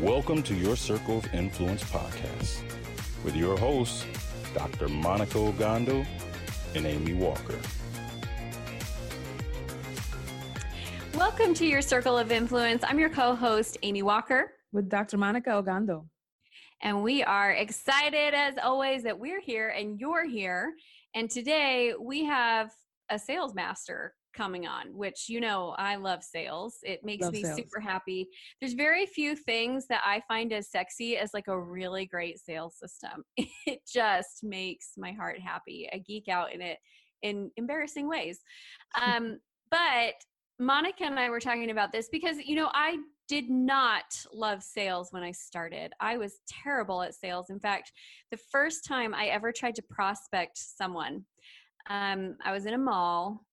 Welcome to your Circle of Influence podcast with your hosts, Dr. Monica Ogando and Amy Walker. Welcome to your Circle of Influence. I'm your co host, Amy Walker. With Dr. Monica Ogando. And we are excited as always that we're here and you're here. And today we have a sales master coming on, which you know I love sales. It makes love me sales. super happy. There's very few things that I find as sexy as like a really great sales system. It just makes my heart happy. I geek out in it in embarrassing ways. Um, but Monica and I were talking about this because you know I did not love sales when I started. I was terrible at sales. In fact, the first time I ever tried to prospect someone, um, I was in a mall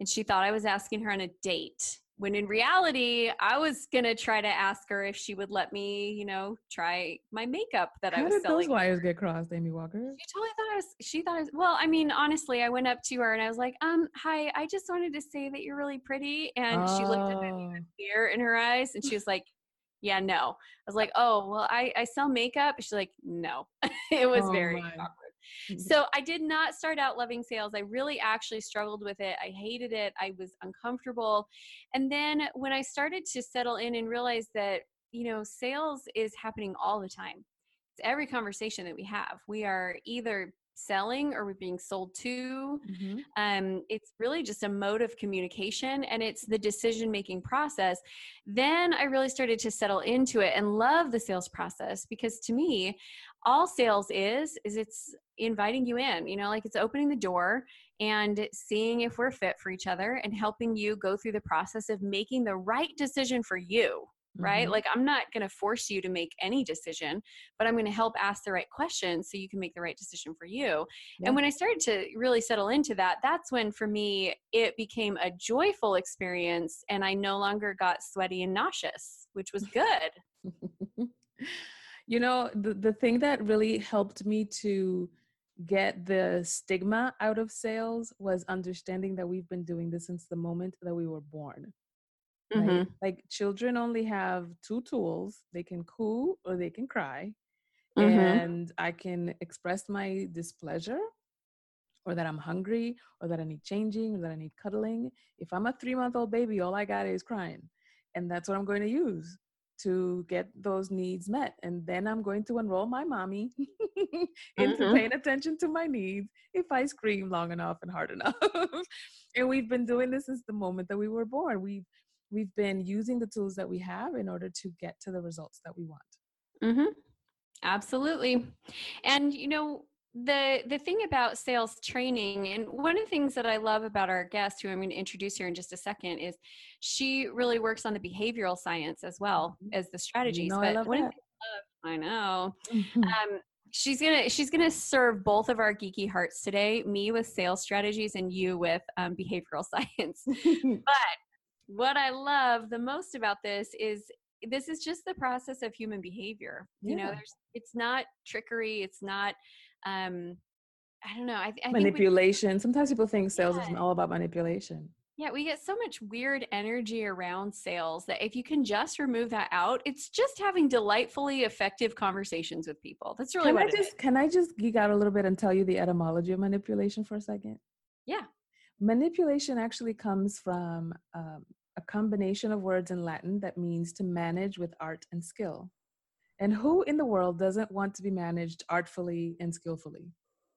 and she thought I was asking her on a date. When in reality, I was gonna try to ask her if she would let me, you know, try my makeup that How I was did selling. those wires get crossed, Amy Walker? She totally thought I was. She thought I was. Well, I mean, honestly, I went up to her and I was like, "Um, hi, I just wanted to say that you're really pretty." And oh. she looked at me with fear in her eyes, and she was like, "Yeah, no." I was like, "Oh, well, I I sell makeup." She's like, "No." it was oh very awkward. Mm-hmm. So I did not start out loving sales. I really actually struggled with it. I hated it. I was uncomfortable. And then when I started to settle in and realize that, you know, sales is happening all the time. It's every conversation that we have. We are either selling or we're being sold to. Mm-hmm. Um, it's really just a mode of communication and it's the decision making process. Then I really started to settle into it and love the sales process because to me, all sales is is it's inviting you in you know like it's opening the door and seeing if we're fit for each other and helping you go through the process of making the right decision for you right? Mm-hmm. Like, I'm not going to force you to make any decision, but I'm going to help ask the right questions so you can make the right decision for you. Yeah. And when I started to really settle into that, that's when for me it became a joyful experience and I no longer got sweaty and nauseous, which was good. You know, the, the thing that really helped me to get the stigma out of sales was understanding that we've been doing this since the moment that we were born. Right? Mm-hmm. Like children only have two tools they can coo or they can cry. Mm-hmm. And I can express my displeasure or that I'm hungry or that I need changing or that I need cuddling. If I'm a three month old baby, all I got is crying. And that's what I'm going to use to get those needs met. And then I'm going to enroll my mommy into mm-hmm. paying attention to my needs if I scream long enough and hard enough. and we've been doing this since the moment that we were born. We've we've been using the tools that we have in order to get to the results that we want. Mm-hmm. Absolutely. And you know, the the thing about sales training and one of the things that i love about our guest who i'm going to introduce here in just a second is she really works on the behavioral science as well mm-hmm. as the strategies you know, but I, love that. I know um, she's gonna she's gonna serve both of our geeky hearts today me with sales strategies and you with um, behavioral science but what i love the most about this is this is just the process of human behavior yeah. you know there's it's not trickery it's not um i don't know i, I manipulation we, sometimes people think sales yeah. is all about manipulation yeah we get so much weird energy around sales that if you can just remove that out it's just having delightfully effective conversations with people that's really can what i just is. can i just geek out a little bit and tell you the etymology of manipulation for a second yeah manipulation actually comes from um, a combination of words in Latin that means to manage with art and skill. And who in the world doesn't want to be managed artfully and skillfully?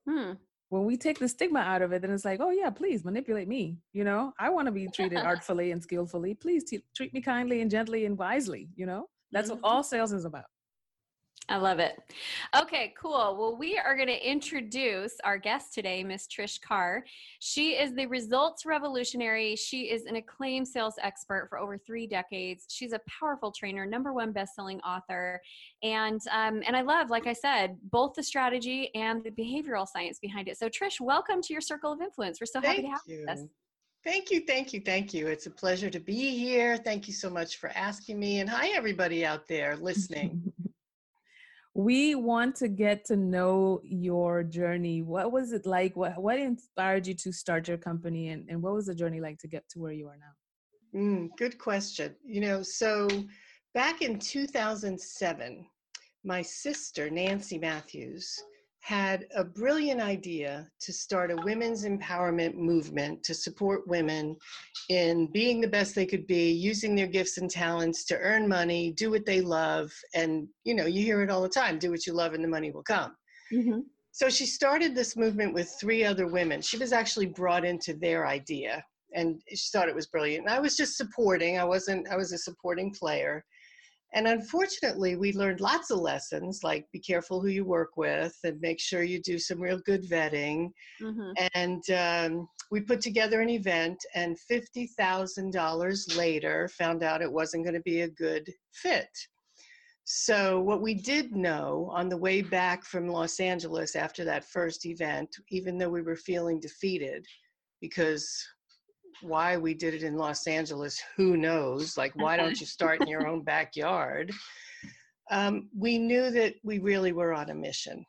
Hmm. When we take the stigma out of it, then it's like, oh yeah, please manipulate me. You know, I want to be treated artfully and skillfully. Please t- treat me kindly and gently and wisely. You know, that's mm-hmm. what all sales is about. I love it. Okay, cool. Well, we are going to introduce our guest today, Miss Trish Carr. She is the results revolutionary. She is an acclaimed sales expert for over three decades. She's a powerful trainer, number one best-selling author, and um, and I love, like I said, both the strategy and the behavioral science behind it. So, Trish, welcome to your circle of influence. We're so Thank happy to have you. us. Thank you, thank you, thank you. It's a pleasure to be here. Thank you so much for asking me. And hi, everybody out there listening. we want to get to know your journey. What was it like? What, what inspired you to start your company? And, and what was the journey like to get to where you are now? Mm, good question. You know, so back in 2007, my sister, Nancy Matthews, had a brilliant idea to start a women's empowerment movement to support women in being the best they could be, using their gifts and talents to earn money, do what they love. And, you know, you hear it all the time do what you love and the money will come. Mm-hmm. So she started this movement with three other women. She was actually brought into their idea and she thought it was brilliant. And I was just supporting, I wasn't, I was a supporting player. And unfortunately, we learned lots of lessons like be careful who you work with and make sure you do some real good vetting. Mm-hmm. And um, we put together an event, and $50,000 later found out it wasn't going to be a good fit. So, what we did know on the way back from Los Angeles after that first event, even though we were feeling defeated, because why we did it in Los Angeles, who knows? Like, why don't you start in your own backyard? Um, we knew that we really were on a mission.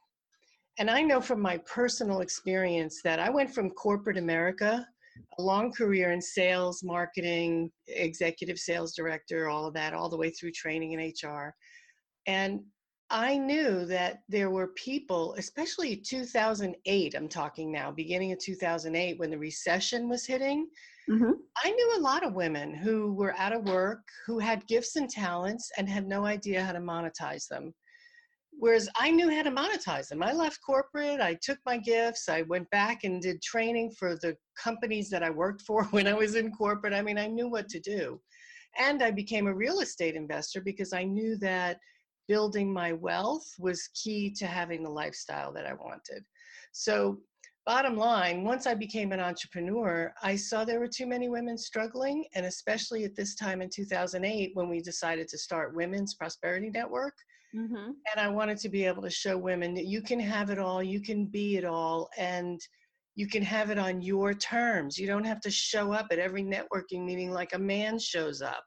And I know from my personal experience that I went from corporate America, a long career in sales, marketing, executive sales director, all of that, all the way through training in HR. And I knew that there were people, especially 2008, I'm talking now, beginning of 2008, when the recession was hitting. Mm-hmm. I knew a lot of women who were out of work, who had gifts and talents and had no idea how to monetize them. Whereas I knew how to monetize them. I left corporate, I took my gifts, I went back and did training for the companies that I worked for when I was in corporate. I mean, I knew what to do. And I became a real estate investor because I knew that building my wealth was key to having the lifestyle that I wanted. So, bottom line, once I became an entrepreneur, I saw there were too many women struggling, and especially at this time in 2008 when we decided to start Women's Prosperity Network. Mm-hmm. And I wanted to be able to show women that you can have it all, you can be it all, and you can have it on your terms. You don't have to show up at every networking meeting like a man shows up.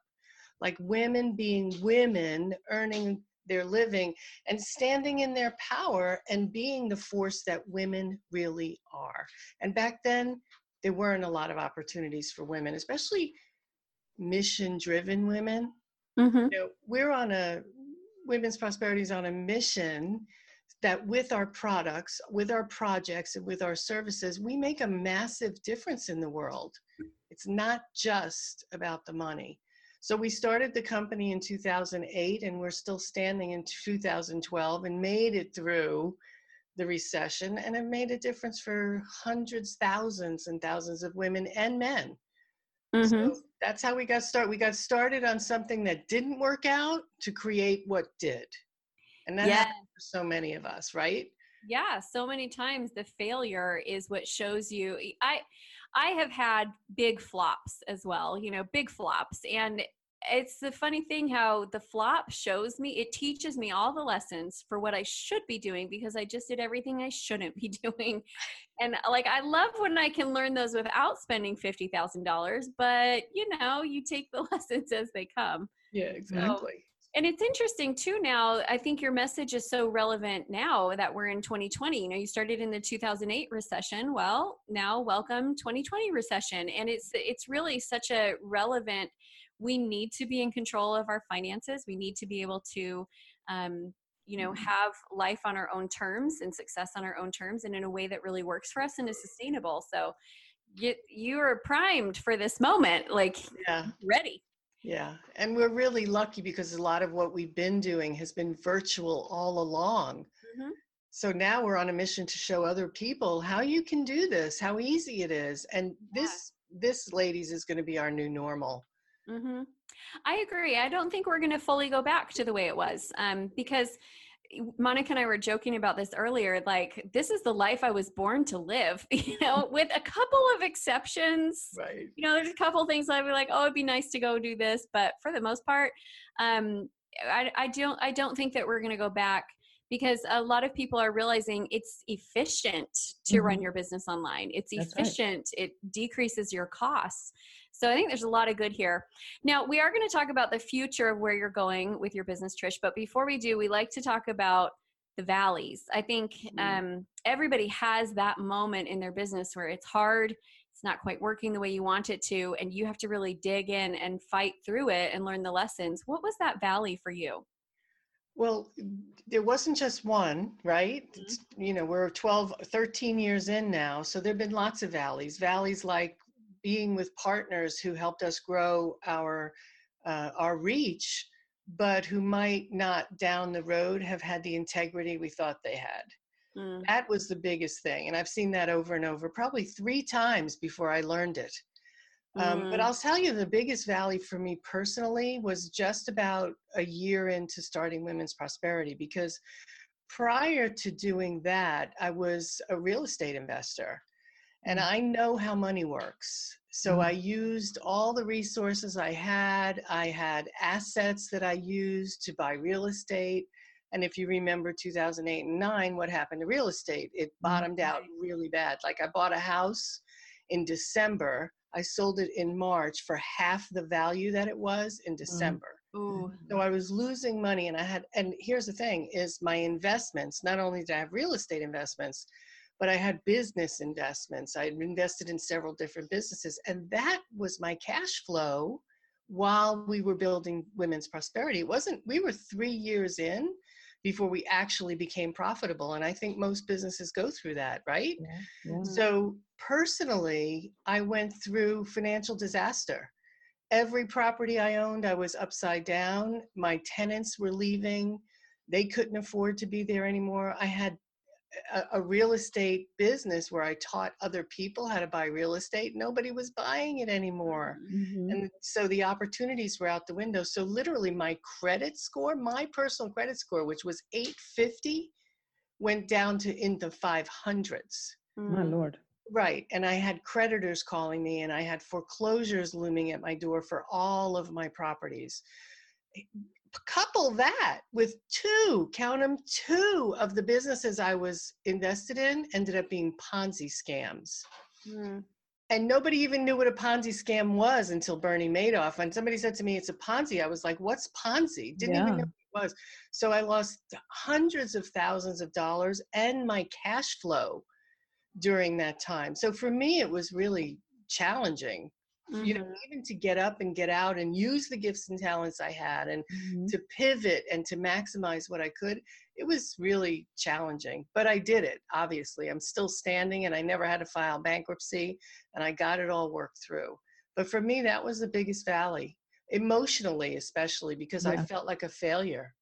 Like women being women, earning their living and standing in their power and being the force that women really are. And back then, there weren't a lot of opportunities for women, especially mission driven women. Mm-hmm. You know, we're on a women's prosperity is on a mission that with our products, with our projects, and with our services, we make a massive difference in the world. It's not just about the money. So we started the company in 2008 and we're still standing in 2012 and made it through the recession and have made a difference for hundreds, thousands, and thousands of women and men. Mm-hmm. So that's how we got started. We got started on something that didn't work out to create what did. And that Yeah. happened for so many of us, right? yeah so many times the failure is what shows you i i have had big flops as well you know big flops and it's the funny thing how the flop shows me it teaches me all the lessons for what i should be doing because i just did everything i shouldn't be doing and like i love when i can learn those without spending $50000 but you know you take the lessons as they come Yeah, exactly. And it's interesting too now. I think your message is so relevant now that we're in 2020. You know, you started in the 2008 recession. Well, now welcome 2020 recession. And it's it's really such a relevant we need to be in control of our finances. We need to be able to um, you know, have life on our own terms and success on our own terms and in a way that really works for us and is sustainable. So you you are primed for this moment, like Yeah. ready. Yeah, and we're really lucky because a lot of what we've been doing has been virtual all along. Mhm. So now we're on a mission to show other people how you can do this, how easy it is. And Yeah. this this ladies is going to be our new normal. hmm I agree. I don't think we're going to fully go back to the way it was um, because Monica and I were joking about this earlier. Like, this is the life I was born to live, you know, with a couple of exceptions. Right. You know, there's a couple things I'd be like, oh, it'd be nice to go do this. But for the most part, um, I, I don't I don't think that we're gonna go back because a lot of people are realizing it's efficient to mm-hmm. run your business online. It's That's efficient. Right. It decreases your costs. So I think there's a lot of good here. Now, we are going to talk about the future of where you're going with your business, Trish. But before we do, we like to talk about the valleys. I think mm-hmm. um, everybody has that moment in their business where it's hard, it's not quite working the way you want it to, and you have to really dig in and fight through it and learn the lessons. What was that valley for you? Well, there wasn't just one, right? Mm-hmm. You know, we're 12, 13 years in now. So there have been lots of valleys. Valleys like being with partners who helped us grow our uh, our reach, but who might not down the road have had the integrity we thought they had. Mm. That was the biggest thing, and I've seen that over and over, probably three times before I learned it. Um, But mm. I'll tell you, the biggest valley for me personally was just about a year into starting Women's Prosperity because prior to doing that, I was a real estate investor and mm. I know how money works. So I mm. used all the resources I had. I had assets that I used to buy real estate. And if you remember 2008 and 9, what happened to real estate? It bottomed out really bad. Like I bought a house in December I sold it in March for half the value that it was in mm. December. Mm. So I was losing money and I had and here's the thing is my investments, not only did I have real estate investments, but I had business investments. I had invested in several different businesses and that was my cash flow while we were building women's prosperity. It wasn't we were 3 years in before we actually became profitable. And I think most businesses go through that, right? Yeah, yeah. So personally, I went through financial disaster. Every property I owned, I was upside down. My tenants were leaving. They couldn't afford to be there anymore. I had a, a, real estate business where I taught other people how to buy real estate. Nobody was buying it anymore. Mm-hmm. And so the opportunities were out the window. So literally my credit score, my personal credit score, which was 850, went down to in the 500s. My Lord. Right. And I had creditors calling me and I had foreclosures looming at my door for all of my properties couple that with two, count them, two of the businesses I was invested in ended up being Ponzi scams. Mm. And nobody even knew what a Ponzi scam was until Bernie Madoff. And somebody said to me, it's a Ponzi. I was like, what's Ponzi? Didn't yeah. even know what it was. So I lost hundreds of thousands of dollars and my cash flow during that time. So for me, it was really challenging mm-hmm. you know mm-hmm. even to get up and get out and use the gifts and talents i had and mm-hmm. to pivot and to maximize what i could it was really challenging but i did it obviously i'm still standing and i never had to file bankruptcy and i got it all worked through but for me that was the biggest valley emotionally especially because yeah. i felt like a failure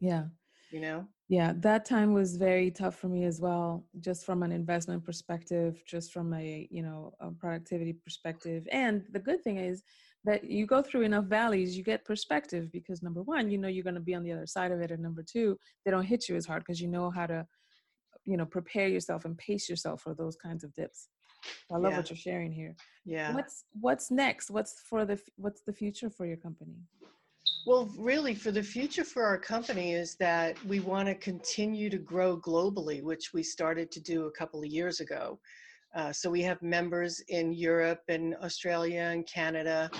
yeah you know yeah that time was very tough for me as well just from an investment perspective just from a you know a productivity perspective. And the good thing is that you go through enough valleys you get perspective because number one you know you're going to be on the other side of it and number two they don't hit you as hard because you know how to you know prepare yourself and pace yourself for those kinds of dips. I love yeah. what you're sharing here. Yeah. What's what's next? What's for the what's the future for your company well, really, for the future for our company is that we want to continue to grow globally, which we started to do a couple of years ago. Uh, so we have members in Europe and Australia and Canada.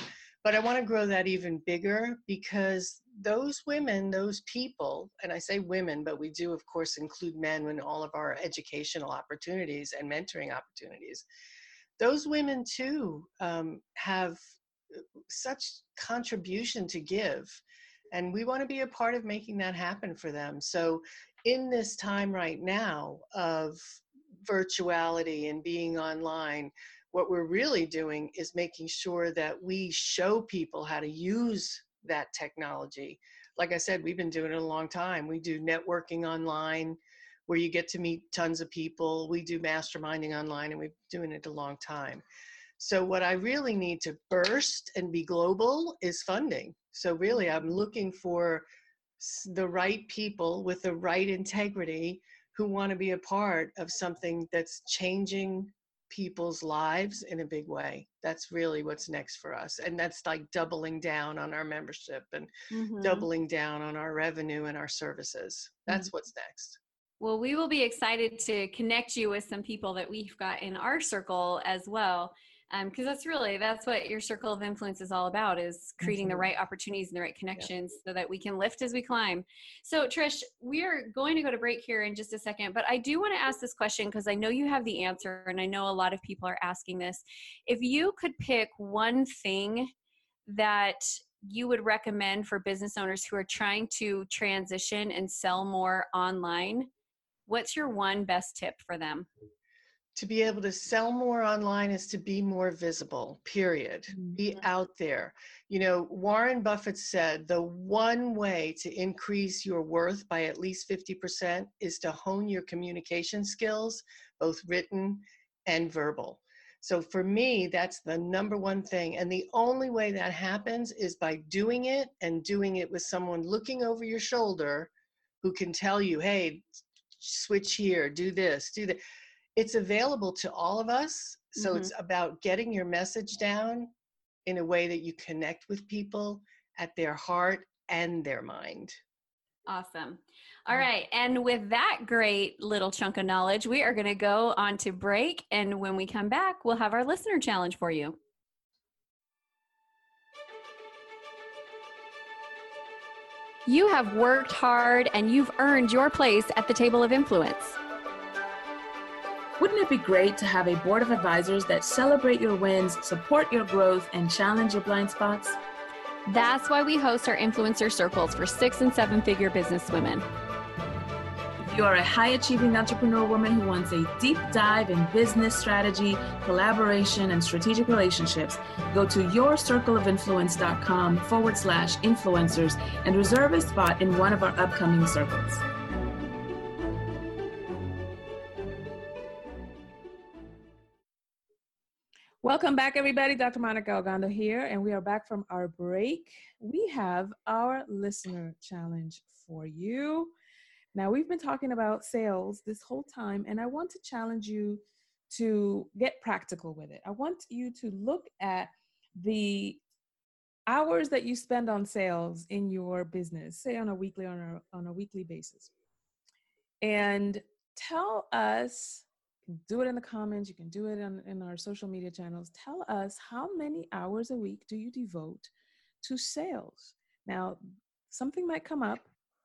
But I want to grow that even bigger because those women, those people, and I say women, but we do, of course, include men in all of our educational opportunities and mentoring opportunities. Those women, too, um, have such contribution to give. And we want to be a part of making that happen for them. So in this time right now of virtuality and being online what we're really doing is making sure that we show people how to use that technology. Like i said we've been doing it a long time. We do networking online where you get to meet tons of people. We do masterminding online and we've been doing it a long time so what I really need to burst and be global is funding. So really I'm looking for the right people with the right integrity who want to be a part of something that's changing people's lives in a big way. That's really what's next for us. And that's like doubling down on our membership and Mhm. doubling down on our revenue and our services. That's what's next. Well, we will be excited to connect you with some people that we've got in our circle as well. Um, because that's really that's what your circle of influence is all about is creating the mm-hmm. right opportunities and the right connections so that we can lift as we climb. So Trish, we are going to go to break here in just a second, but I do want to ask this question because I know you have the answer and I know a lot of people are asking this. If you could pick one thing that you would recommend for business owners who are trying to transition and sell more online, what's your one best tip for them? To be able to sell more online is to be more visible, period. Be Mhm. out there. You know, Warren Buffett said the one way to increase your worth by at least 50% is to hone your communication skills, both written and verbal. So for me, that's the number one thing. And the only way that happens is by doing it and doing it with someone looking over your shoulder who can tell you, hey, switch here, do this, do that. It's available to all of us. So Mhm. it's about getting your message down in a way that you connect with people at their heart and their mind. Awesome. All right. And with that great little chunk of knowledge, we are going to go on to break. And when we come back, we'll have our listener challenge for you. You have worked hard and you've earned your place at the table of influence. Wouldn't it be great to have a board of advisors that celebrate your wins, support your growth, and challenge your blind spots? That's why we host our influencer circles for six and seven figure business women. If you are a high achieving entrepreneur woman who wants a deep dive in business strategy, collaboration, and strategic relationships, go to yourcircleofinfluence.com forward slash influencers and reserve a spot in one of our upcoming circles. Welcome back, everybody. Dr. Monica Ogando here, and we are back from our break. We have our listener challenge for you. Now, we've been talking about sales this whole time, and I want to challenge you to get practical with it. I want you to look at the hours that you spend on sales in your business, say on a weekly on a, on a weekly basis, and tell us. Do it in the comments. You can do it in our social media channels. Tell us how many hours a week do you devote to sales? Now, something might come up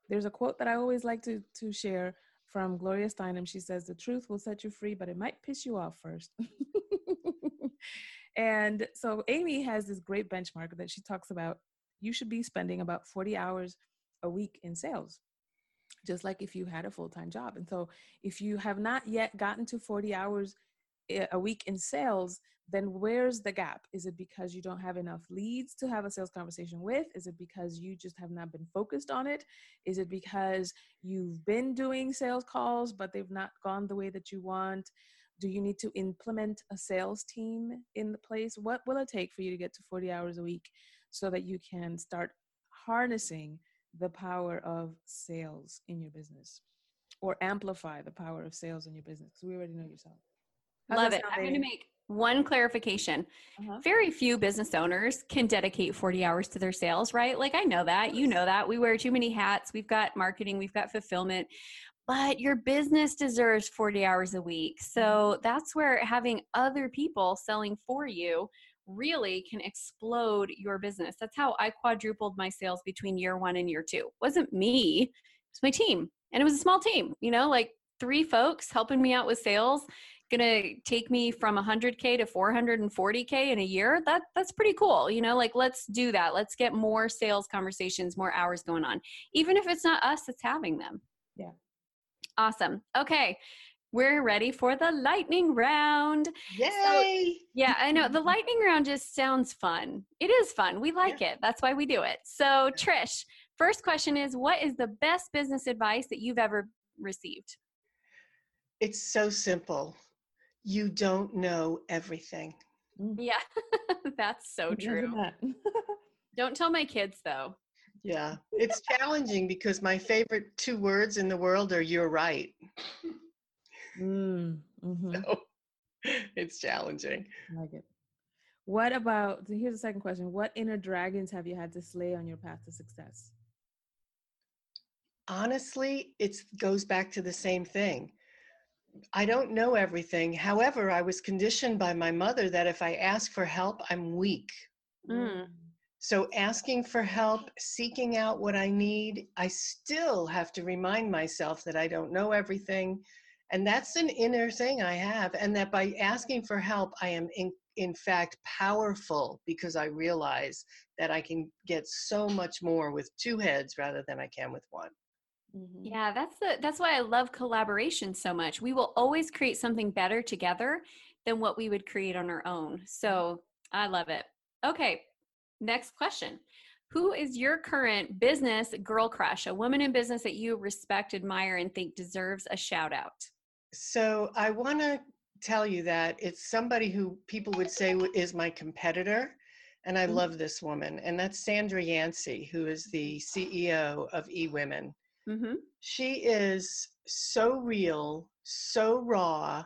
there's a quote that I always like to, to share from Gloria Steinem. She says, The truth will set you free, but it might piss you off first. and so Amy has this great benchmark that she talks about. You should be spending about 40 hours a week in sales, just like if you had a full time job. And so if you have not yet gotten to 40 hours a week in sales, then where's the gap? Is it because you don't have enough leads to have a sales conversation with? Is it because you just have not been focused on it? Is it because you've been doing sales calls, but they've not gone the way that you want? Do you need to implement a sales team in the place? What will it take for you to get to 40 hours a week so that you can start harnessing the power of sales in your business or amplify the power of sales in your business? Because we already know yourself. How's Love it. I'm going to make one clarification. Uh-huh. Very few business owners can dedicate 40 hours to their sales, right? Like I know that, you know that. We wear too many hats. We've got marketing, we've got fulfillment, but your business deserves 40 hours a week. So that's where having other people selling for you really can explode your business. That's how I quadrupled my sales between year 1 and year 2. It wasn't me, it was my team. And it was a small team, you know, like three folks helping me out with sales gonna take me from 100k to 440k in a year that that's pretty cool you know like let's do that let's get more sales conversations more hours going on even if it's not us that's having them Yeah. awesome okay we're ready for the lightning round Yay! yeah i know the lightning round just sounds fun it is fun we like it that's why we do it so trish first question is what is the best business advice that you've ever received It's so simple. You don't know everything. yeah that's so true. Don't tell my kids though. Yeah, it's challenging because my favorite two words in the world are "you're right." Mm, hmm So it's challenging. like it. What about, here's the second question. What inner dragons have you had to slay on your path to success? Honestly, it goes back to the same thing. I don't know everything. However, I was conditioned by my mother that if I ask for help, I'm weak. Mm. So, asking for help, seeking out what I need, I still have to remind myself that I don't know everything. And that's an inner thing I have. And that by asking for help, I am in, in fact powerful because I realize that I can get so much more with two heads rather than I can with one. Mhm. Yeah, that's the that's why I love collaboration so much. We will always create something better together than what we would create on our own. So I love it. Okay, next question. Who is your current business girl crush? A woman in business that you respect, admire, and think deserves a shout out. So, I want to tell you that it's somebody who people would say is my competitor. And I Mhm. love this woman. And that's Sandra Yancey, who is the CEO of eWomen. Mm-hmm. she is so real, so raw,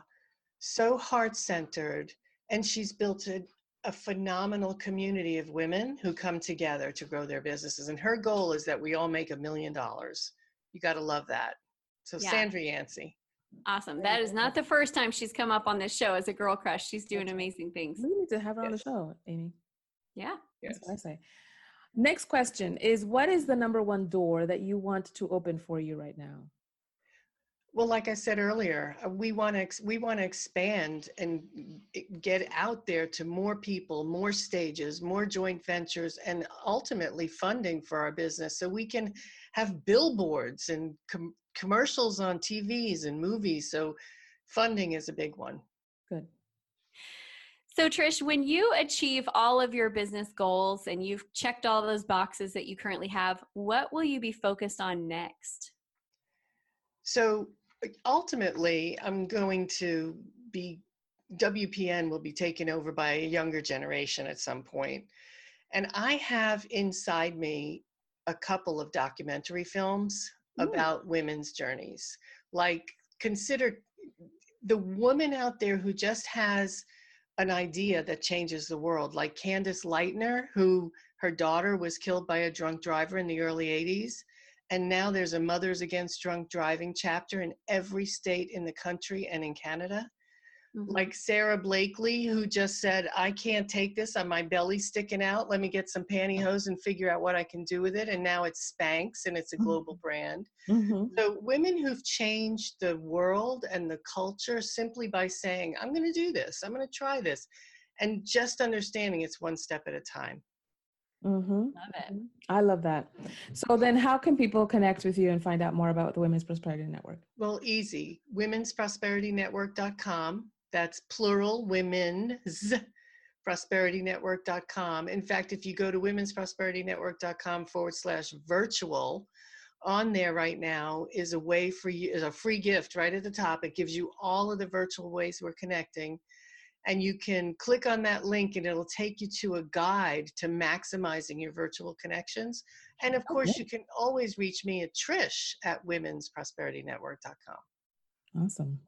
so heart centered, and she's built a, a phenomenal community of women who come together to grow their businesses. And her goal is that we all make a million dollars. You got to love that. So, Yeah. Sandra Yancey. Awesome. That is not the first time she's come up on this show as a girl crush. She's doing amazing things. We need to have her on the show, Amy. Yeah. Yes. That's what I say. Next question is What is the number one door that you want to open for you right now? Well, like I said earlier, uh, we want to ex- we want to expand and get out there to more people, more stages, more joint ventures, and ultimately funding for our business, so we can have billboards and com- commercials on TVs and movies. So, funding is a big one. Good. So, Trish, when you achieve all of your business goals and you've checked all those boxes that you currently have, what will you be focused on next? So ultimately, I'm going to be, WPN will be taken over by a younger generation at some point. And I have inside me a couple of documentary films. Mm. about women's journeys. Like, consider the woman out there who just has an idea that changes the world, like Candace Lightner, who her daughter was killed by a drunk driver in the early 80s. And now there's a Mothers Against Drunk Driving chapter in every state in the country and in Canada. Mhm. Like Sara Blakely, who just said, I can't take this on my belly sticking out. Let me get some pantyhose and figure out what I can do with it. And now it's Spanx and it's a global brand. Mhm. So, women who've changed the world and the culture simply by saying, I'm going to do this, I'm going to try this, and just understanding it's one step at a time. Mhm. Love it. Mhm. I love that. So then how can people connect with you and find out more about the Women's Prosperity Network? Well, easy. Womensprosperitynetwork.com. That's plural, women's prosperitynetwork.com. In fact, if you go to womensprosperitynetwork.com forward slash virtual, on there right now is a way for you, is a free gift right at the top. It gives you all of the virtual ways we're connecting. And you can click on that link and it'll take you to a guide to maximizing your virtual connections. And of course, Okay. you can always reach me at trish at womensprosperitynetwork.com. Awesome.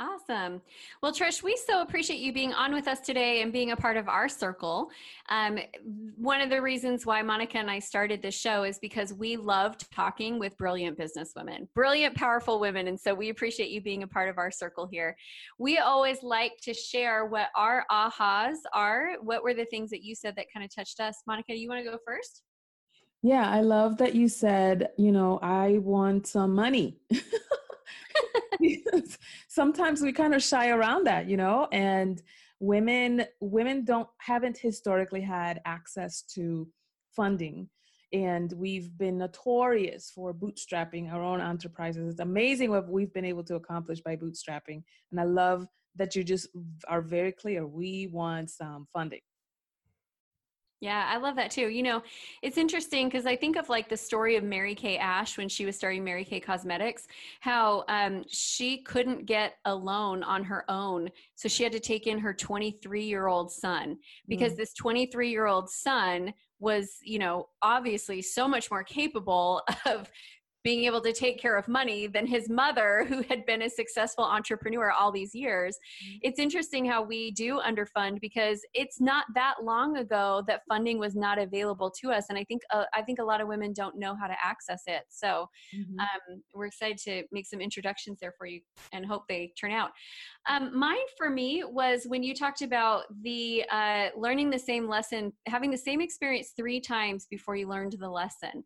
Awesome. Well, Trish, we so appreciate you being on with us today and being a part of our circle. Um, one of the reasons why Monica and I started this show is because we loved talking with brilliant businesswomen, brilliant, powerful women. And so we appreciate you being a part of our circle here. We always like to share what our ahas are. What were the things that you said that kind of touched us? Monica, you want to go first? Yeah, I love that you said, you know, I want some money. Sometimes we kind of shy around that, you know, and women women don't haven't historically had access to funding and we've been notorious for bootstrapping our own enterprises. It's amazing what we've been able to accomplish by bootstrapping. And I love that you just are very clear. We want some funding. Yeah, I love that too. You know, it's interesting because I think of like the story of Mary Kay Ash when she was starting Mary Kay Cosmetics, how um, she couldn't get a loan on her own. So she had to take in her 23 year old son because Mm. this 23 year old son was, you know, obviously so much more capable of being able to take care of money than his mother, who had been a successful entrepreneur all these years. Mm-hmm. It's interesting how we do underfund because it's not that long ago that funding was not available to us, and I think uh, I think a lot of women don't know how to access it. So mm-hmm. um, we're excited to make some introductions there for you, and hope they turn out. Um, mine for me was when you talked about the uh, learning the same lesson, having the same experience three times before you learned the lesson.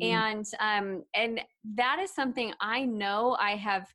Mm. And um, and that is something I know I have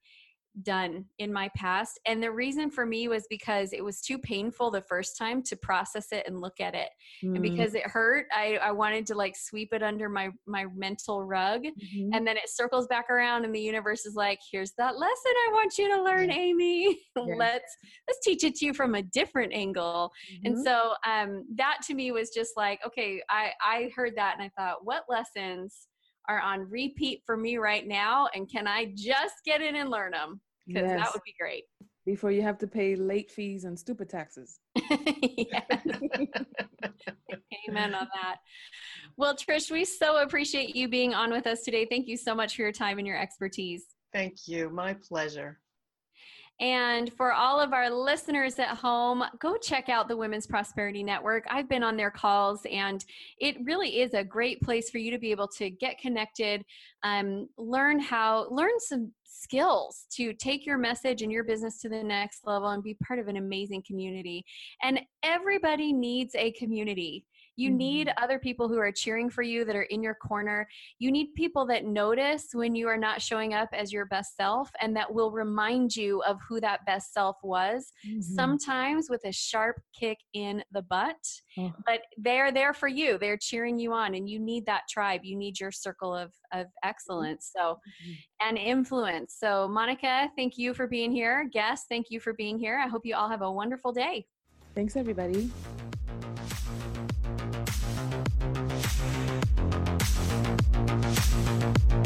done in my past. And the reason for me was because it was too painful the first time to process it and look at it. Mm. and because it hurt I, I wanted to like sweep it under my my mental rug. Mm-hmm. and then it circles back around and the universe is like here's that lesson i want you to learn amy. Let's let's teach it to you from a different angle. Mm-hmm. and so um that to me was just like okay i i heard that and i thought what lessons are on repeat for me right now and can i just get in and learn them because yes. that would be great. Before you have to pay late fees and stupid taxes. Amen on that. Well trish we so appreciate you being on with us today. Thank you so much for your time and your expertise. Thank you. My pleasure and for all of our listeners at home, go check out the Women's Prosperity Network. I've been on their calls, and it really is a great place for you to be able to get connected, um, learn how, learn some skills to take your message and your business to the next level and be part of an amazing community. And everybody needs a community. You mm-hmm. need other people who are cheering for you that are in your corner. You need people that notice when you are not showing up as your best self and that will remind you of who that best self was, mm-hmm. sometimes with a sharp kick in the butt. Oh. But they're there for you. They're cheering you on, and you need that tribe. You need your circle of, of excellence. So, mm-hmm. and influence. So, Monica, thank you for being here. Guest, thank you for being here. I hope you all have a wonderful day. Thanks, everybody. you